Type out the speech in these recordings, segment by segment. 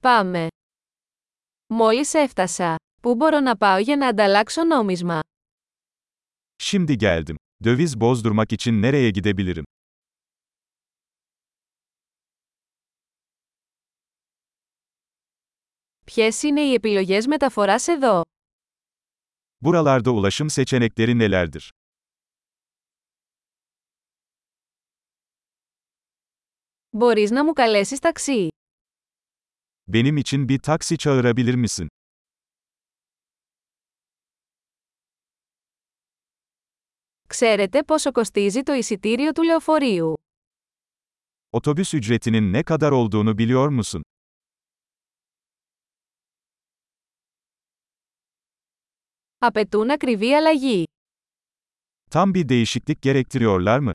Πάμε. Μόλις έφτασα. Πού μπορώ να πάω για να ανταλλάξω νόμισμα; Şimdi geldim. Döviz bozdurmak için nereye gidebilirim? Ποιες είναι οι επιλογές μεταφοράς εδώ; Buralarda ulaşım seçenekleri nelerdir? Μπορείς να μου καλέσεις ταξί. Benim için bir taksi çağırabilir misin? Ξέρετε πόσο κοστίζει το εισιτήριο του λεωφορείου. Otobüs ücretinin ne kadar olduğunu biliyor musun? Απαιτούν ακριβή αλλαγή. Tam bir değişiklik gerektiriyorlar mı?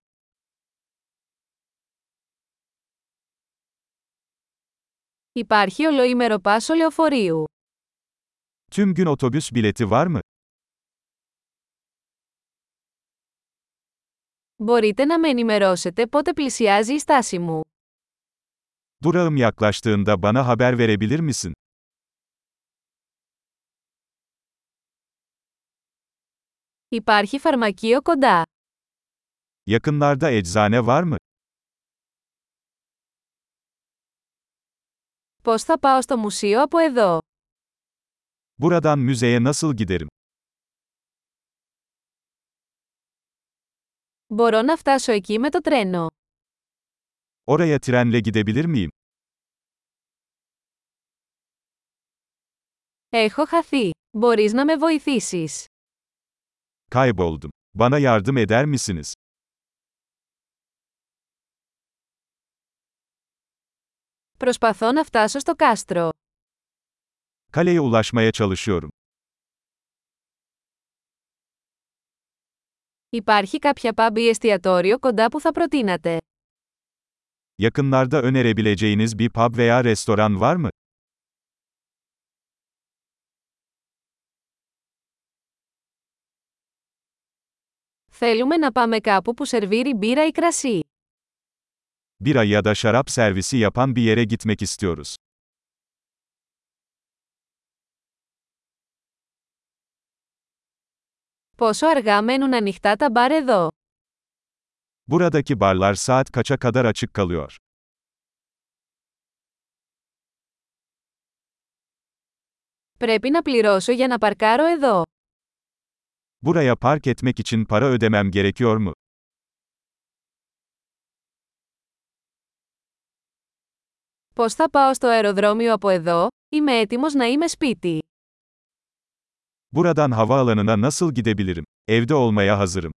Υπάρχει ολοήμερο πάσο λεωφορείου. Tüm gün otobüs bileti var mı? Μπορείτε να με ενημερώσετε πότε πλησιάζει η στάση μου. Durağım yaklaştığında bana haber verebilir misin? Υπάρχει φαρμακείο κοντά. Yakınlarda eczane var mı? Πώς θα πάω στο μουσείο από εδώ. Buradan müzeye nasıl giderim? Μπορώ να φτάσω εκεί με το τρένο. Oraya trenle gidebilir miyim? Έχω χαθεί. Μπορείς να με βοηθήσεις. Kayboldum. Bana yardım eder misiniz? Προσπαθώ να φτάσω στο κάστρο. Kaleye ulaşmaya çalışıyorum. Υπάρχει κάποια pub ή εστιατόριο κοντά που θα προτείνατε; Yakınlarda önerebileceğiniz bir pub veya restoran var mı? Θέλουμε να πάμε κάπου που σερβίρει μπύρα ή κρασί. Bira ya da şarap servisi yapan bir yere gitmek istiyoruz. Πόσο αργά μένουν ανοιχτά τα μπαρ εδώ. Buradaki barlar saat kaça kadar açık kalıyor? Πρέπει να πληρώσω για να παρκάρω εδώ. Buraya park etmek için para ödemem gerekiyor mu? Πώς θα πάω στο αεροδρόμιο από εδώ, είμαι έτοιμος να είμαι σπίτι. Buradan havaalanına nasıl gidebilirim? Evde olmaya hazırım.